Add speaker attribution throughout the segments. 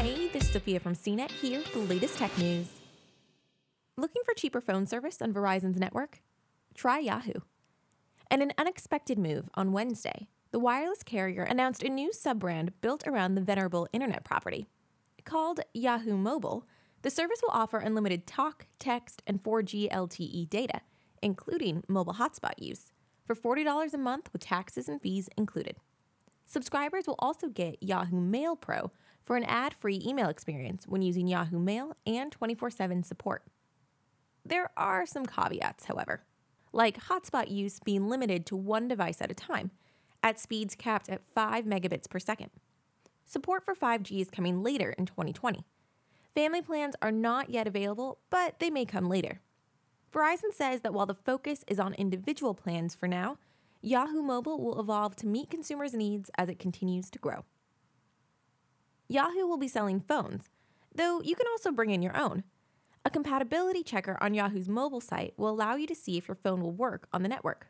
Speaker 1: Hey, this is Sophia from CNET here with the latest tech news. Looking for cheaper phone service on Verizon's network? Try Yahoo. In an unexpected move on Wednesday, the wireless carrier announced a new sub brand built around the venerable internet property. Called Yahoo Mobile, the service will offer unlimited talk, text, and 4G LTE data, including mobile hotspot use, for $40 a month with taxes and fees included. Subscribers will also get Yahoo Mail Pro for an ad free email experience when using Yahoo Mail and 24 7 support. There are some caveats, however, like hotspot use being limited to one device at a time, at speeds capped at 5 megabits per second. Support for 5G is coming later in 2020. Family plans are not yet available, but they may come later. Verizon says that while the focus is on individual plans for now, Yahoo Mobile will evolve to meet consumers' needs as it continues to grow. Yahoo will be selling phones, though you can also bring in your own. A compatibility checker on Yahoo's mobile site will allow you to see if your phone will work on the network.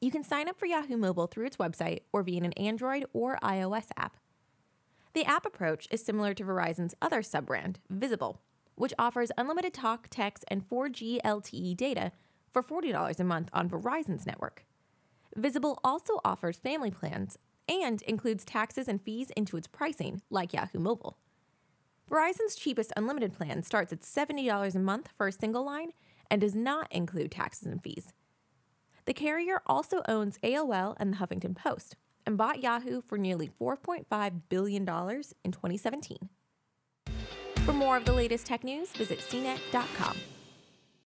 Speaker 1: You can sign up for Yahoo Mobile through its website or via an Android or iOS app. The app approach is similar to Verizon's other sub brand, Visible, which offers unlimited talk, text, and 4G LTE data for $40 a month on Verizon's network. Visible also offers family plans and includes taxes and fees into its pricing, like Yahoo Mobile. Verizon's cheapest unlimited plan starts at $70 a month for a single line and does not include taxes and fees. The carrier also owns AOL and the Huffington Post and bought Yahoo for nearly $4.5 billion in 2017. For more of the latest tech news, visit cnet.com.